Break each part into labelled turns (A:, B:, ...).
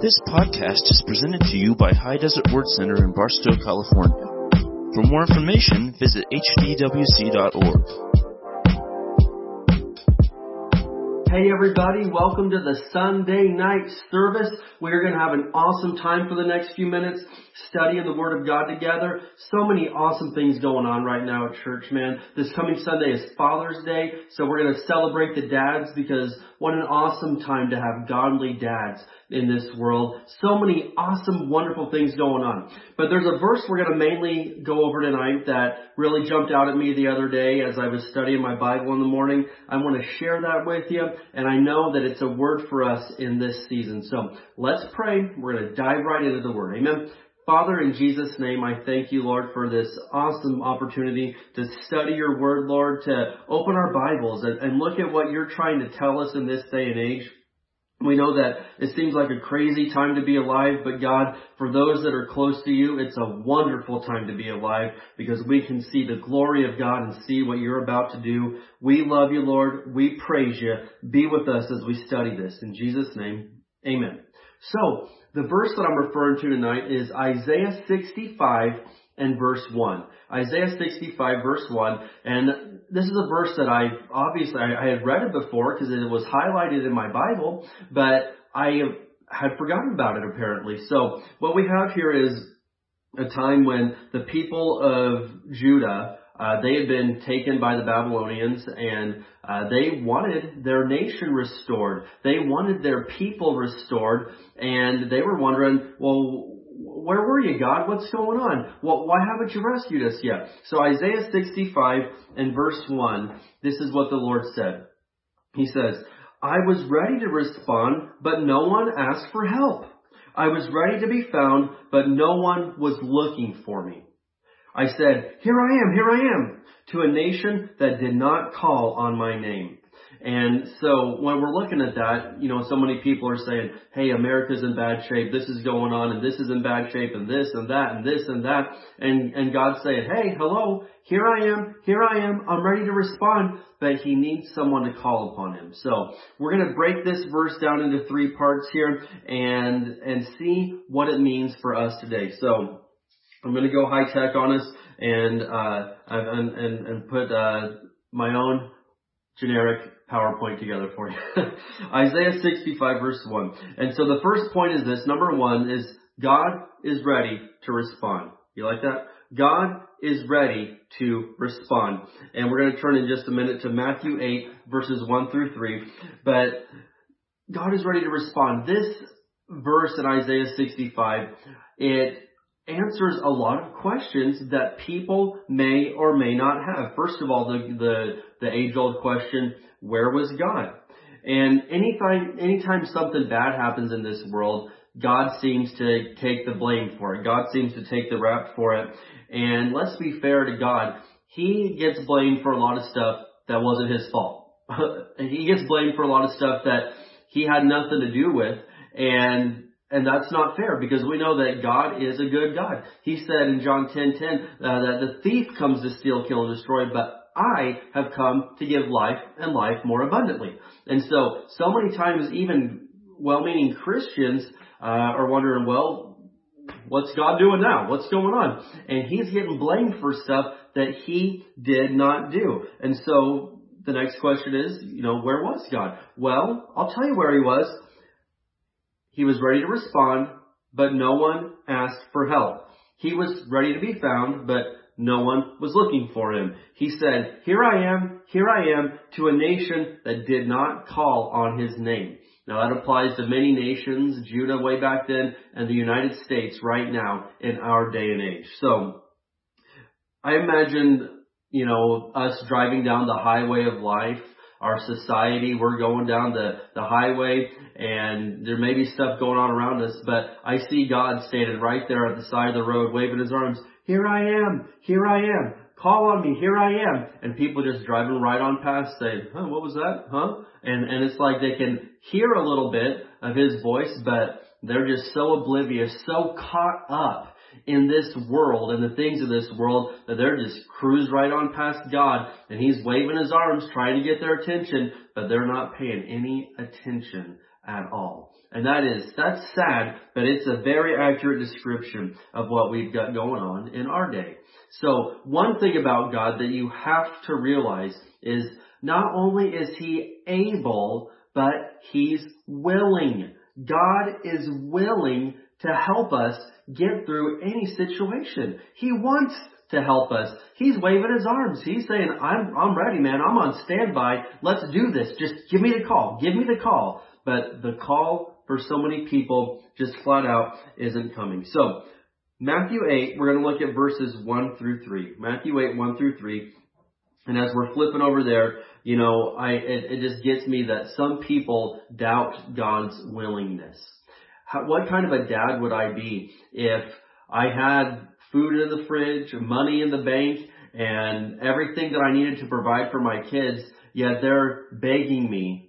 A: This podcast is presented to you by High Desert Word Center in Barstow, California. For more information, visit hdwc.org.
B: Hey everybody, welcome to the Sunday night service. We're going to have an awesome time for the next few minutes studying the Word of God together. So many awesome things going on right now at church, man. This coming Sunday is Father's Day, so we're going to celebrate the dads because what an awesome time to have godly dads in this world. So many awesome, wonderful things going on. But there's a verse we're going to mainly go over tonight that really jumped out at me the other day as I was studying my Bible in the morning. I want to share that with you, and I know that it's a word for us in this season. So let's pray. We're going to dive right into the Word. Amen. Father, in Jesus' name, I thank you, Lord, for this awesome opportunity to study your word, Lord, to open our Bibles and, and, look at what you're trying to tell us in this day and age. We know that it seems like a crazy time to be alive, but God, for those that are close to you, it's a wonderful time to be alive because we can see the glory of God and see what you're about to do. We love you, Lord. We praise you. Be with us as we study this. In Jesus' name, amen. So, the verse that I'm referring to tonight is Isaiah 65 and verse 1. Isaiah 65 verse 1. And this is a verse that I, obviously, I, I had read it before because it was highlighted in my Bible, but I had forgotten about it apparently. So what we have here is a time when the people of Judah uh, they had been taken by the Babylonians and uh, they wanted their nation restored. They wanted their people restored and they were wondering, well, where were you, God? What's going on? Well, why haven't you rescued us yet? So Isaiah 65 and verse 1, this is what the Lord said. He says, I was ready to respond, but no one asked for help. I was ready to be found, but no one was looking for me. I said, Here I am, here I am, to a nation that did not call on my name. And so when we're looking at that, you know, so many people are saying, hey, America's in bad shape, this is going on, and this is in bad shape, and this and that, and this and that. And, and God's saying, hey, hello, here I am, here I am, I'm ready to respond, but He needs someone to call upon Him. So we're going to break this verse down into three parts here and, and see what it means for us today. So I'm going to go high tech on us and uh, and, and, and put uh, my own generic PowerPoint together for you. Isaiah 65 verse 1. And so the first point is this. Number one is God is ready to respond. You like that? God is ready to respond. And we're going to turn in just a minute to Matthew 8 verses 1 through 3. But God is ready to respond. This verse in Isaiah 65, it answers a lot of questions that people may or may not have. First of all, the, the, the age old question, where was God? And anytime, anytime something bad happens in this world, God seems to take the blame for it. God seems to take the rap for it. And let's be fair to God. He gets blamed for a lot of stuff that wasn't his fault. he gets blamed for a lot of stuff that he had nothing to do with. And and that's not fair because we know that God is a good God. He said in John 10:10 10, uh, that the thief comes to steal, kill, and destroy, but I have come to give life and life more abundantly. And so, so many times, even well-meaning Christians uh, are wondering, well, what's God doing now? What's going on? And He's getting blamed for stuff that He did not do. And so, the next question is, you know, where was God? Well, I'll tell you where He was he was ready to respond, but no one asked for help. He was ready to be found, but no one was looking for him. He said, Here I am, here I am, to a nation that did not call on his name. Now that applies to many nations, Judah way back then, and the United States right now in our day and age. So, I imagine, you know, us driving down the highway of life, our society. We're going down the, the highway and there may be stuff going on around us, but I see God standing right there at the side of the road waving his arms. Here I am. Here I am. Call on me. Here I am. And people just driving right on past saying, huh, what was that? Huh? And, and it's like they can hear a little bit of his voice, but they're just so oblivious, so caught up in this world and the things of this world that they're just cruise right on past God and He's waving His arms trying to get their attention, but they're not paying any attention at all. And that is, that's sad, but it's a very accurate description of what we've got going on in our day. So one thing about God that you have to realize is not only is He able, but He's willing. God is willing to help us get through any situation. He wants to help us. He's waving his arms. He's saying, I'm, I'm ready, man. I'm on standby. Let's do this. Just give me the call. Give me the call. But the call for so many people just flat out isn't coming. So, Matthew 8, we're going to look at verses 1 through 3. Matthew 8, 1 through 3. And as we're flipping over there, you know, I, it, it just gets me that some people doubt God's willingness. How, what kind of a dad would I be if I had food in the fridge, money in the bank, and everything that I needed to provide for my kids, yet they're begging me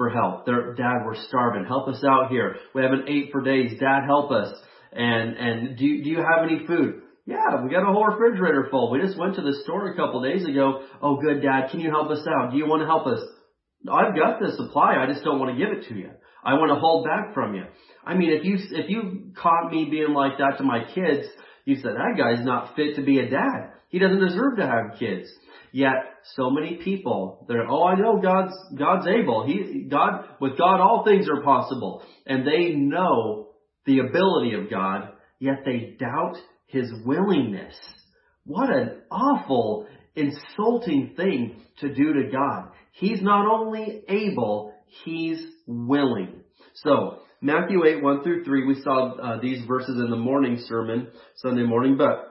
B: for help. They're, Dad, we're starving. Help us out here. We haven't ate for days. Dad, help us. And, and do, do you have any food? Yeah, we got a whole refrigerator full. We just went to the store a couple days ago. Oh, good, Dad. Can you help us out? Do you want to help us? I've got the supply. I just don't want to give it to you. I want to hold back from you. I mean, if you if you caught me being like that to my kids, you said that guy's not fit to be a dad. He doesn't deserve to have kids. Yet so many people, they're oh I know God's God's able. He God with God all things are possible, and they know the ability of God, yet they doubt His willingness. What an awful, insulting thing to do to God. He's not only able, He's willing. So Matthew 8, 1 through 3, we saw uh, these verses in the morning sermon, Sunday morning, but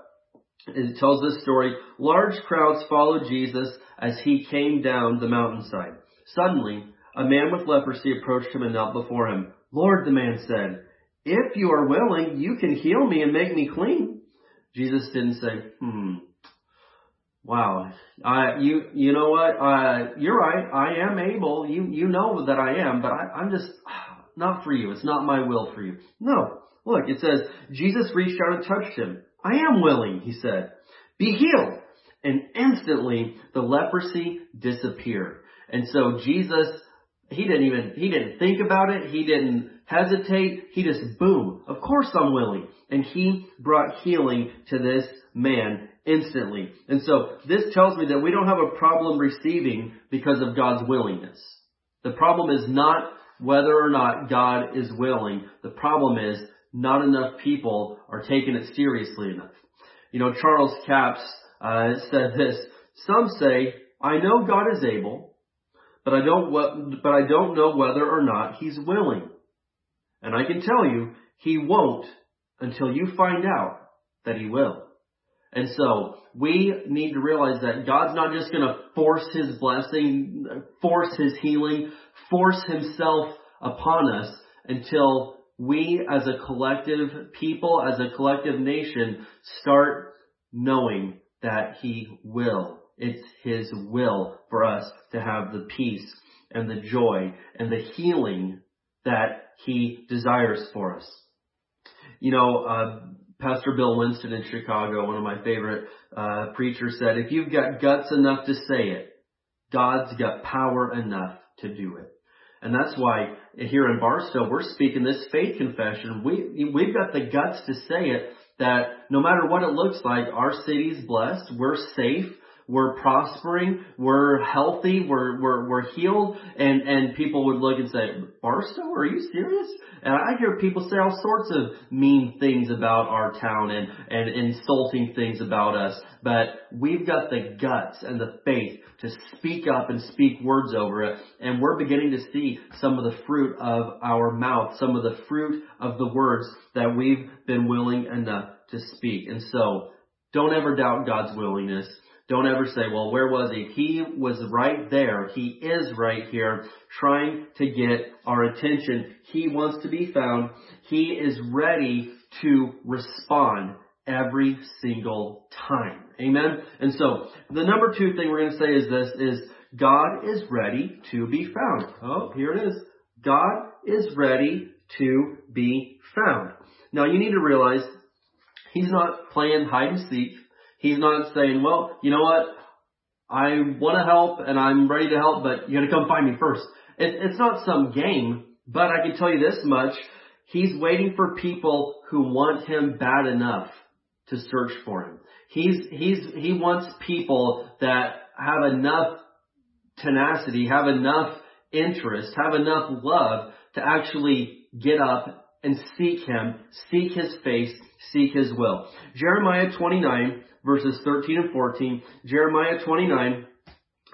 B: it tells this story. Large crowds followed Jesus as he came down the mountainside. Suddenly, a man with leprosy approached him and knelt before him. Lord, the man said, if you are willing, you can heal me and make me clean. Jesus didn't say, hmm, wow, you, you know what, uh, you're right, I am able, you, you know that I am, but I, I'm just, not for you. It's not my will for you. No. Look, it says, Jesus reached out and touched him. I am willing, he said. Be healed. And instantly the leprosy disappeared. And so Jesus, he didn't even, he didn't think about it. He didn't hesitate. He just, boom, of course I'm willing. And he brought healing to this man instantly. And so this tells me that we don't have a problem receiving because of God's willingness. The problem is not whether or not God is willing. The problem is not enough people are taking it seriously enough. You know, Charles Capps uh, said this. Some say, "I know God is able, but I don't. But I don't know whether or not He's willing." And I can tell you, He won't until you find out that He will. And so we need to realize that God's not just going to force His blessing, force His healing, force Himself upon us until we as a collective people, as a collective nation, start knowing that He will. It's His will for us to have the peace and the joy and the healing that He desires for us. You know, uh, Pastor Bill Winston in Chicago, one of my favorite uh, preachers, said, "If you've got guts enough to say it, God's got power enough to do it." And that's why here in Barstow, we're speaking this faith confession. We, we've got the guts to say it that no matter what it looks like, our city's blessed, we're safe, we're prospering, we're healthy, we're, we're, we're healed, and, and people would look and say, Barstow, are you serious? And I hear people say all sorts of mean things about our town and, and insulting things about us, but we've got the guts and the faith to speak up and speak words over it, and we're beginning to see some of the fruit of our mouth, some of the fruit of the words that we've been willing enough to speak. And so, don't ever doubt God's willingness. Don't ever say, well, where was he? He was right there. He is right here trying to get our attention. He wants to be found. He is ready to respond every single time. Amen? And so, the number two thing we're going to say is this, is God is ready to be found. Oh, here it is. God is ready to be found. Now you need to realize He's not playing hide and seek He's not saying, well, you know what? I want to help and I'm ready to help, but you got to come find me first. It, it's not some game But I can tell you this much, he's waiting for people who want him bad enough to search for him. He's, he's, he wants people that have enough tenacity, have enough interest, have enough love to actually get up and seek Him, seek His face, seek His will. Jeremiah 29 verses 13 and 14, Jeremiah 29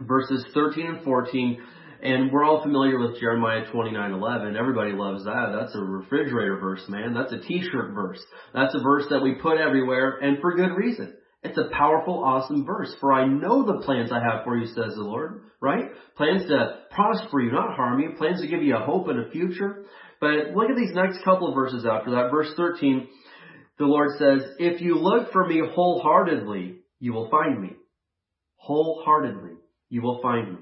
B: verses 13 and 14, and we're all familiar with Jeremiah 29:11. Everybody loves that. That's a refrigerator verse, man. That's a t-shirt verse. That's a verse that we put everywhere and for good reason. It's a powerful, awesome verse. For I know the plans I have for you, says the Lord. Right? Plans to prosper you, not harm you. Plans to give you a hope and a future. But look at these next couple of verses after that. Verse 13, the Lord says, If you look for me wholeheartedly, you will find me. Wholeheartedly, you will find me.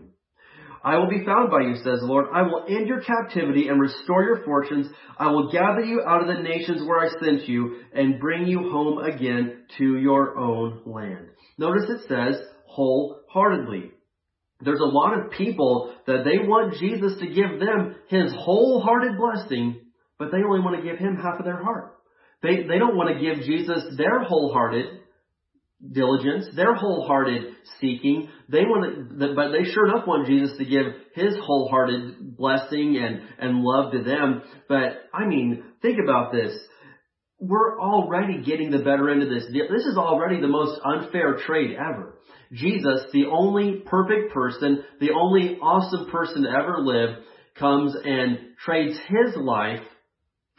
B: I will be found by you, says the Lord. I will end your captivity and restore your fortunes. I will gather you out of the nations where I sent you and bring you home again to your own land. Notice it says wholeheartedly. There's a lot of people that they want Jesus to give them his wholehearted blessing, but they only want to give him half of their heart. They, they don't want to give Jesus their wholehearted diligence, their wholehearted seeking. They want to, but they sure enough want Jesus to give His wholehearted blessing and, and love to them. But, I mean, think about this. We're already getting the better end of this. This is already the most unfair trade ever. Jesus, the only perfect person, the only awesome person to ever live, comes and trades His life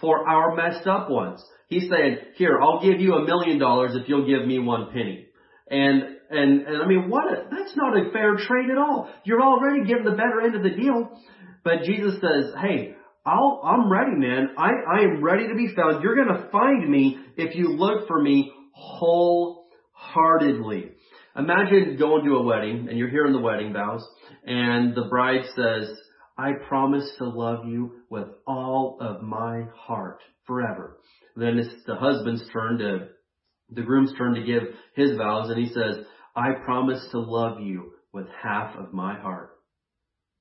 B: for our messed up ones. He's saying, here, I'll give you a million dollars if you'll give me one penny. And, and, and I mean, what a, that's not a fair trade at all. You're already getting the better end of the deal. But Jesus says, hey, I'll, I'm ready, man. I, I am ready to be found. You're gonna find me if you look for me wholeheartedly. Imagine going to a wedding and you're hearing the wedding vows and the bride says, I promise to love you with all of my heart forever. Then it's the husband's turn to, the groom's turn to give his vows and he says, I promise to love you with half of my heart.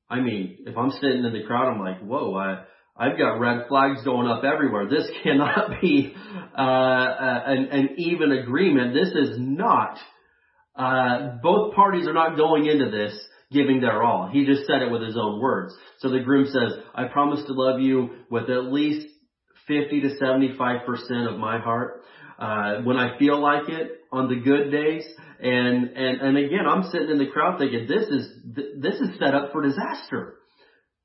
B: I mean, if I'm sitting in the crowd, I'm like, whoa, I, I've got red flags going up everywhere. This cannot be uh, an, an even agreement. This is not. Uh, both parties are not going into this giving their all. He just said it with his own words. So the groom says, I promise to love you with at least 50 to 75% of my heart. Uh, when I feel like it on the good days. And, and, and again, I'm sitting in the crowd thinking this is, th- this is set up for disaster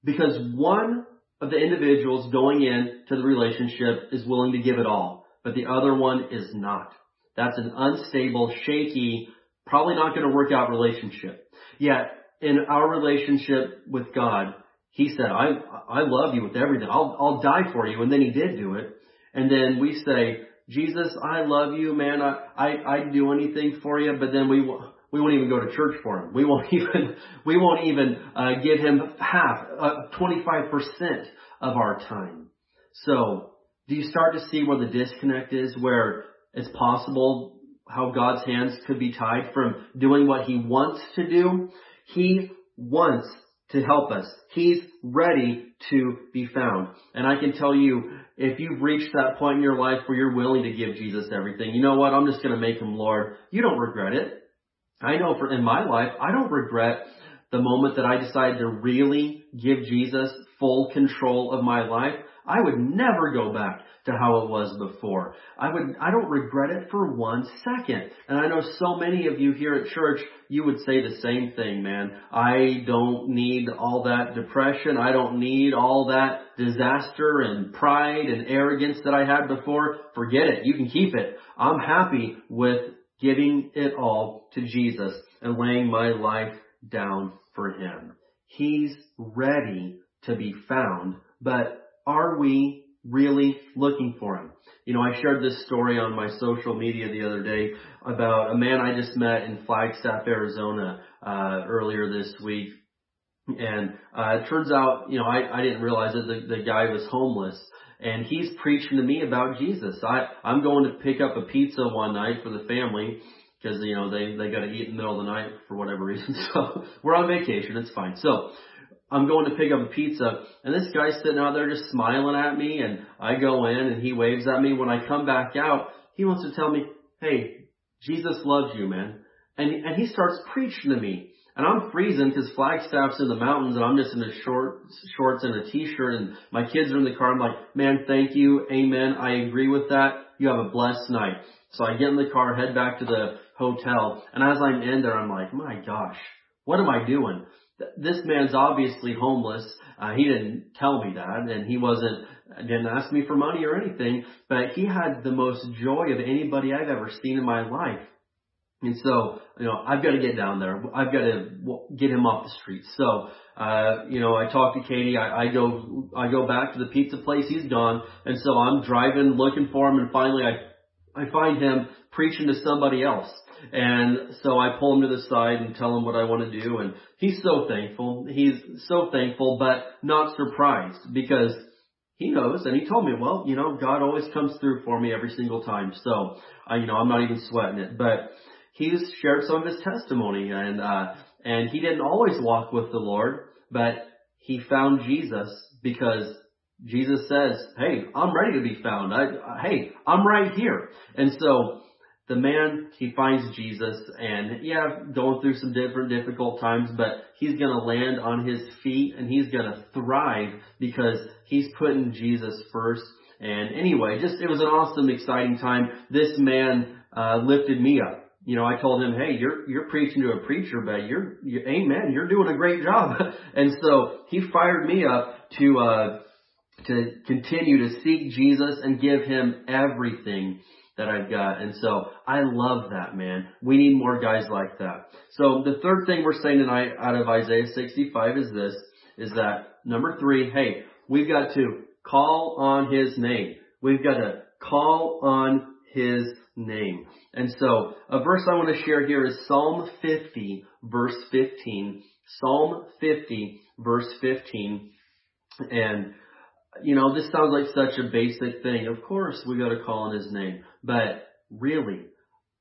B: because one of the individuals going in to the relationship is willing to give it all, but the other one is not. That's an unstable, shaky, probably not going to work out relationship. Yet in our relationship with God, he said, I, I love you with everything. I'll, I'll die for you. And then he did do it. And then we say, Jesus, I love you, man. I, I, I'd do anything for you. But then we, we won't even go to church for him. We won't even, we won't even, uh, give him half, uh, 25% of our time. So, do you start to see where the disconnect is, where it's possible how God's hands could be tied from doing what he wants to do? He wants to help us. He's ready to be found. And I can tell you, if you've reached that point in your life where you're willing to give Jesus everything, you know what? I'm just going to make him Lord. You don't regret it. I know for in my life, I don't regret the moment that I decided to really give Jesus full control of my life. I would never go back to how it was before. I would, I don't regret it for one second. And I know so many of you here at church, you would say the same thing, man. I don't need all that depression. I don't need all that disaster and pride and arrogance that I had before. Forget it. You can keep it. I'm happy with giving it all to Jesus and laying my life down for Him. He's ready to be found, but are we really looking for him. You know, I shared this story on my social media the other day about a man I just met in Flagstaff, Arizona, uh, earlier this week. And, uh, it turns out, you know, I, I didn't realize that the, the guy was homeless and he's preaching to me about Jesus. I, I'm going to pick up a pizza one night for the family because, you know, they, they got to eat in the middle of the night for whatever reason. So we're on vacation. It's fine. So I'm going to pick up a pizza and this guy's sitting out there just smiling at me and I go in and he waves at me. When I come back out, he wants to tell me, Hey, Jesus loves you, man. And, and he starts preaching to me. And I'm freezing because Flagstaff's in the mountains and I'm just in a short, shorts and a t-shirt and my kids are in the car. I'm like, man, thank you. Amen. I agree with that. You have a blessed night. So I get in the car, head back to the hotel. And as I'm in there, I'm like, my gosh, what am I doing? This man's obviously homeless. Uh, he didn't tell me that and he wasn't, didn't ask me for money or anything, but he had the most joy of anybody I've ever seen in my life. And so, you know, I've got to get down there. I've got to get him off the street. So, uh, you know, I talk to Katie. I, I go, I go back to the pizza place. He's gone. And so I'm driving, looking for him. And finally I, I find him preaching to somebody else. And so I pull him to the side and tell him what I want to do. And he's so thankful. He's so thankful, but not surprised because he knows and he told me, well, you know, God always comes through for me every single time. So, I, you know, I'm not even sweating it, but he's shared some of his testimony and, uh, and he didn't always walk with the Lord, but he found Jesus because Jesus says, Hey, I'm ready to be found. I, hey, I'm right here. And so the man, he finds Jesus and yeah, going through some different difficult times, but he's gonna land on his feet and he's gonna thrive because he's putting Jesus first. And anyway, just, it was an awesome, exciting time. This man, uh, lifted me up you know, I told him, hey, you're, you're preaching to a preacher, but you're, you, amen, you're doing a great job. and so he fired me up to, uh, to continue to seek Jesus and give him everything that I've got. And so I love that, man. We need more guys like that. So the third thing we're saying tonight out of Isaiah 65 is this, is that number three, hey, we've got to call on his name. We've got to call on his name. And so a verse I want to share here is Psalm 50 verse 15. Psalm 50 verse 15. And you know, this sounds like such a basic thing. Of course we got to call on his name, but really,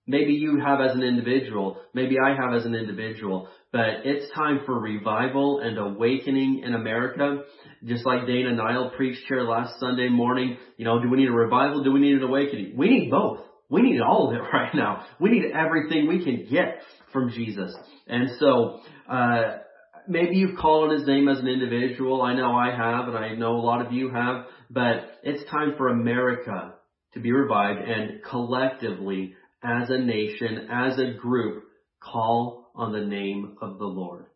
B: maybe you have as an individual, maybe I have as an individual, but it's time for revival and awakening in America. Just like Dana Nile preached here last Sunday morning, you know, do we need a revival? Do we need an awakening? We need both. We need all of it right now. We need everything we can get from Jesus. And so, uh, maybe you've called on his name as an individual. I know I have, and I know a lot of you have, but it's time for America to be revived and collectively, as a nation, as a group, call on the name of the Lord.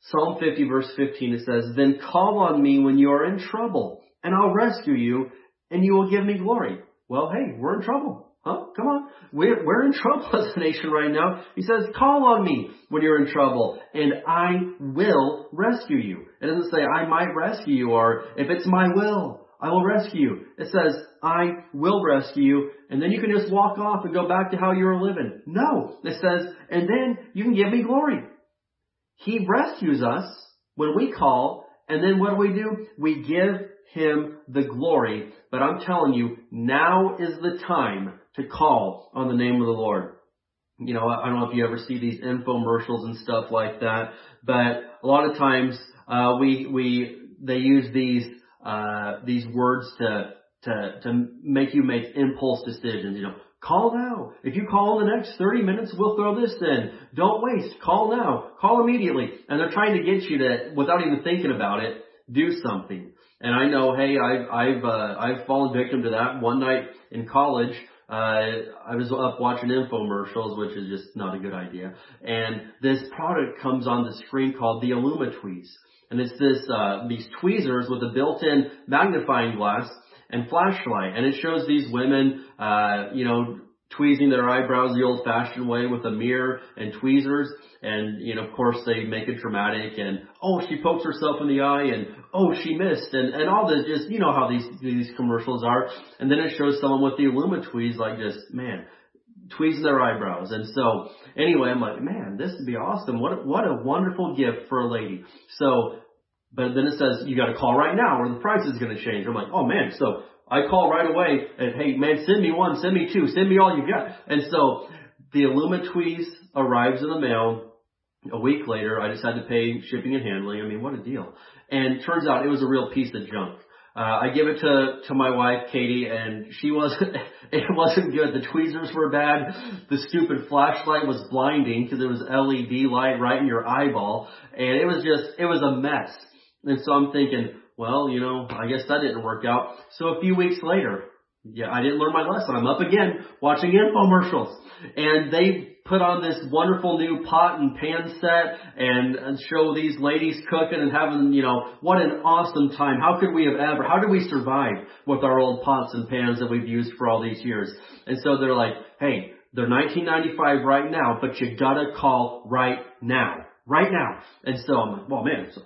B: Psalm 50 verse 15 it says, Then call on me when you are in trouble, and I'll rescue you, and you will give me glory. Well, hey, we're in trouble. Huh? Come on. We're, we're in trouble as a nation right now. He says, call on me when you're in trouble and I will rescue you. It doesn't say I might rescue you or if it's my will, I will rescue you. It says, I will rescue you and then you can just walk off and go back to how you were living. No. It says, and then you can give me glory. He rescues us when we call and then what do we do? We give him the glory. But I'm telling you, now is the time to call on the name of the Lord. You know, I don't know if you ever see these infomercials and stuff like that, but a lot of times, uh, we, we, they use these, uh, these words to, to, to make you make impulse decisions, you know, Call now. If you call in the next 30 minutes, we'll throw this in. Don't waste. Call now. Call immediately. And they're trying to get you to, without even thinking about it, do something. And I know, hey, I've, I've, uh, I've fallen victim to that. One night in college, uh, I was up watching infomercials, which is just not a good idea. And this product comes on the screen called the IllumiTweeze. And it's this, uh, these tweezers with a built-in magnifying glass and flashlight. And it shows these women, uh, you know, tweezing their eyebrows the old fashioned way with a mirror and tweezers. And, you know, of course they make it dramatic and, oh, she pokes herself in the eye and, oh, she missed and, and all this just, you know how these, these commercials are. And then it shows someone with the IllumiTweeze like just, man, tweezing their eyebrows. And so anyway, I'm like, man, this would be awesome. What, what a wonderful gift for a lady. So, but then it says you got to call right now or the price is going to change. I'm like, oh man, so I call right away and hey man, send me one, send me two, send me all you got. And so the IllumiTweeze arrives in the mail a week later, I had to pay shipping and handling. I mean, what a deal. And turns out it was a real piece of junk. Uh, I give it to, to my wife, Katie, and she wasn't, it wasn't good. The tweezers were bad. The stupid flashlight was blinding because it was LED light right in your eyeball. And it was just, it was a mess. And so I'm thinking, well, you know, I guess that didn't work out. So a few weeks later, yeah, I didn't learn my lesson. I'm up again watching infomercials. And they put on this wonderful new pot and pan set and, and show these ladies cooking and having, you know, what an awesome time. How could we have ever, how did we survive with our old pots and pans that we've used for all these years? And so they're like, hey, they're 1995 right now, but you gotta call right now. Right now. And so I'm like, well man, so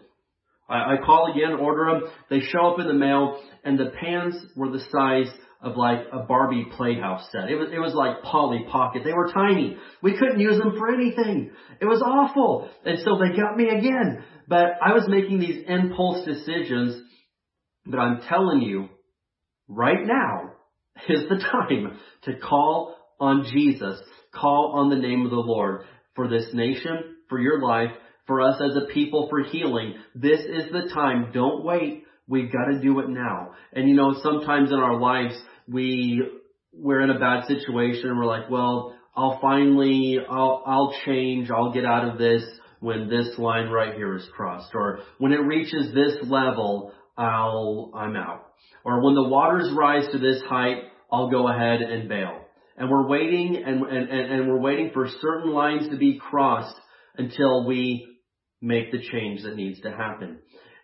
B: I, I call again, order them. They show up in the mail and the pans were the size of like a Barbie playhouse set. It was, it was like Polly Pocket. They were tiny. We couldn't use them for anything. It was awful. And so they got me again. But I was making these impulse decisions. But I'm telling you, right now is the time to call on Jesus. Call on the name of the Lord for this nation, for your life, for us as a people, for healing. This is the time. Don't wait. We've got to do it now. And you know, sometimes in our lives, we, we're in a bad situation and we're like, well, I'll finally, I'll, I'll change, I'll get out of this when this line right here is crossed. Or when it reaches this level, I'll, I'm out. Or when the waters rise to this height, I'll go ahead and bail. And we're waiting and, and, and we're waiting for certain lines to be crossed until we make the change that needs to happen.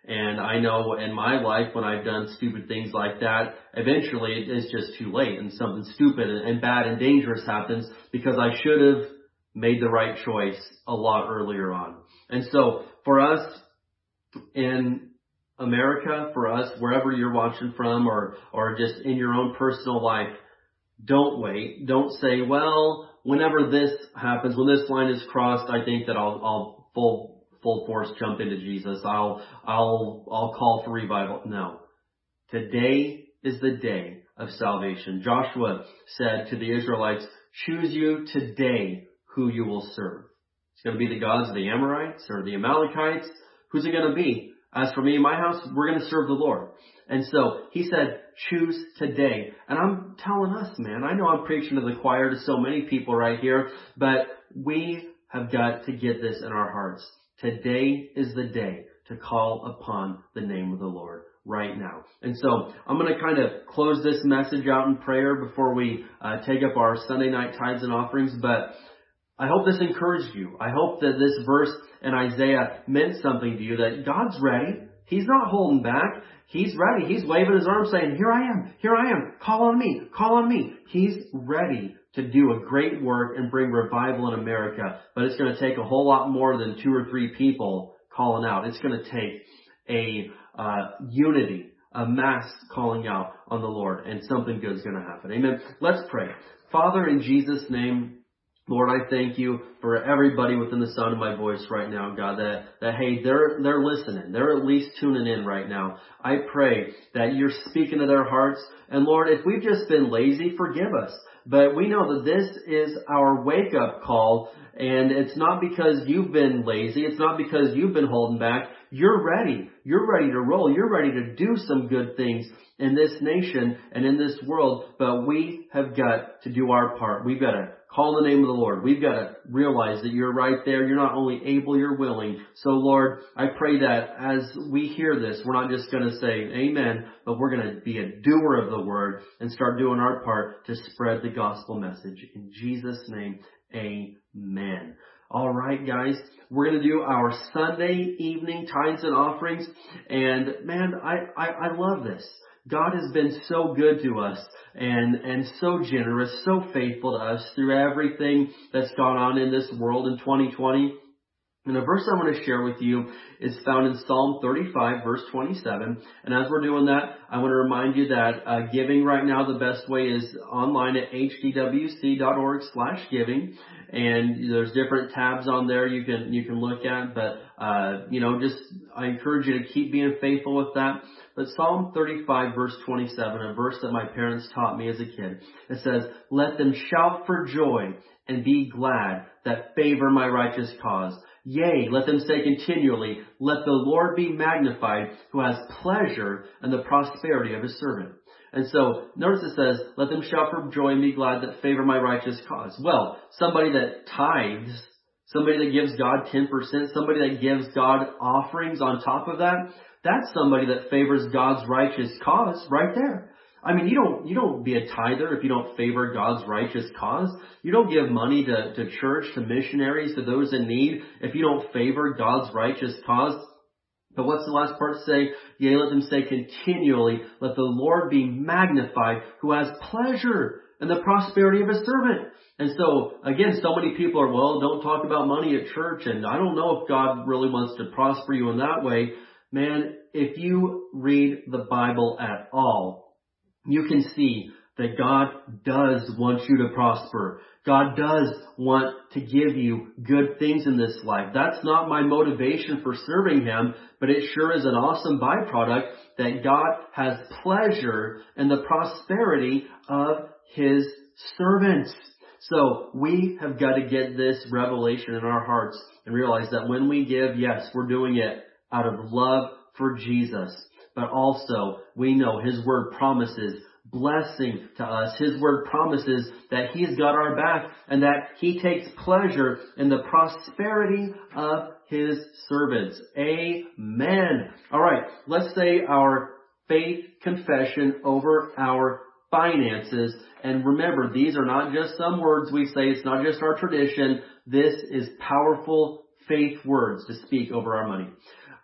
B: And I know in my life when I've done stupid things like that, eventually it's just too late and something stupid and bad and dangerous happens because I should have made the right choice a lot earlier on. And so for us in America, for us, wherever you're watching from or, or just in your own personal life, don't wait. Don't say, well, whenever this happens, when this line is crossed, I think that I'll, I'll full full force jump into Jesus. I'll, I'll, I'll call for revival. No. Today is the day of salvation. Joshua said to the Israelites, choose you today who you will serve. It's going to be the gods of the Amorites or the Amalekites. Who's it going to be? As for me and my house, we're going to serve the Lord. And so he said, choose today. And I'm telling us, man, I know I'm preaching to the choir to so many people right here, but we have got to get this in our hearts. Today is the day to call upon the name of the Lord right now. And so I'm going to kind of close this message out in prayer before we uh, take up our Sunday night tithes and offerings. But I hope this encouraged you. I hope that this verse in Isaiah meant something to you that God's ready. He's not holding back. He's ready. He's waving his arms saying, here I am, here I am, call on me, call on me. He's ready to do a great work and bring revival in America, but it's going to take a whole lot more than two or three people calling out. It's going to take a uh, unity, a mass calling out on the Lord, and something good is going to happen. Amen. Let's pray. Father, in Jesus' name, Lord, I thank you for everybody within the sound of my voice right now, God, that, that hey, they're, they're listening. They're at least tuning in right now. I pray that you're speaking to their hearts. And Lord, if we've just been lazy, forgive us. But we know that this is our wake up call and it's not because you've been lazy. It's not because you've been holding back. You're ready. You're ready to roll. You're ready to do some good things in this nation and in this world. But we have got to do our part. We've got to call the name of the Lord. We've got to realize that you're right there. You're not only able, you're willing. So Lord, I pray that as we hear this, we're not just going to say amen, but we're going to be a doer of the word and start doing our part to spread the gospel message. In Jesus' name, amen. All right, guys, we're going to do our Sunday evening tithes and offerings. And man, I, I, I love this. God has been so good to us and, and so generous, so faithful to us through everything that's gone on in this world in 2020. And the verse I want to share with you is found in Psalm 35 verse 27. And as we're doing that, I want to remind you that uh, giving right now, the best way is online at hdwc.org slash giving. And there's different tabs on there you can, you can look at. But, uh, you know, just, I encourage you to keep being faithful with that. But Psalm 35 verse 27, a verse that my parents taught me as a kid, it says, let them shout for joy and be glad that favor my righteous cause. Yea, let them say continually, let the Lord be magnified who has pleasure in the prosperity of his servant. And so, notice it says, let them shout for joy and be glad that favor my righteous cause. Well, somebody that tithes, somebody that gives God 10%, somebody that gives God offerings on top of that, that's somebody that favors God's righteous cause right there. I mean, you don't, you don't be a tither if you don't favor God's righteous cause. You don't give money to, to church, to missionaries, to those in need if you don't favor God's righteous cause. But what's the last part say? Yea, let them say continually, let the Lord be magnified who has pleasure in the prosperity of his servant. And so, again, so many people are, well, don't talk about money at church, and I don't know if God really wants to prosper you in that way. Man, if you read the Bible at all, you can see that God does want you to prosper. God does want to give you good things in this life. That's not my motivation for serving Him, but it sure is an awesome byproduct that God has pleasure in the prosperity of His servants. So we have got to get this revelation in our hearts and realize that when we give, yes, we're doing it out of love for Jesus. But also, we know His Word promises blessing to us. His word promises that He's got our back and that He takes pleasure in the prosperity of His servants. Amen. Alright, let's say our faith confession over our finances. And remember, these are not just some words we say. It's not just our tradition. This is powerful faith words to speak over our money.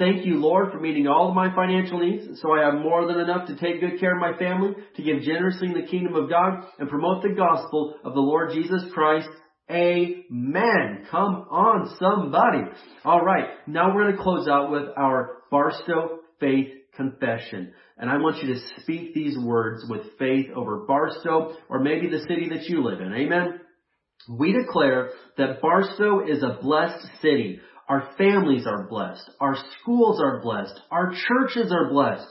B: Thank you, Lord, for meeting all of my financial needs so I have more than enough to take good care of my family, to give generously in the kingdom of God, and promote the gospel of the Lord Jesus Christ. Amen. Come on, somebody. All right. Now we're going to close out with our Barstow faith confession. And I want you to speak these words with faith over Barstow or maybe the city that you live in. Amen. We declare that Barstow is a blessed city our families are blessed. Our schools are blessed. Our churches are blessed.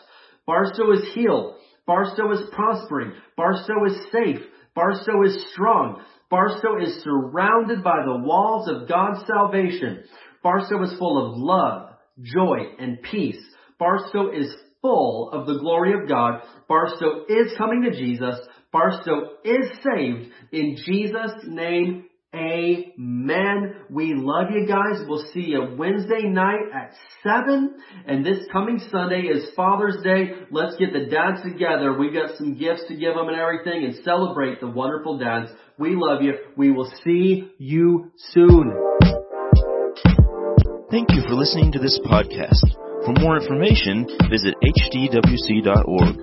B: Barstow is healed. Barstow is prospering. Barstow is safe. Barstow is strong. Barstow is surrounded by the walls of God's salvation. Barstow is full of love, joy, and peace. Barstow is full of the glory of God. Barstow is coming to Jesus. Barstow is saved. In Jesus' name, Amen. We love you guys. We'll see you Wednesday night at 7. And this coming Sunday is Father's Day. Let's get the dads together. We've got some gifts to give them and everything and celebrate the wonderful dads. We love you. We will see you soon.
A: Thank you for listening to this podcast. For more information, visit hdwc.org.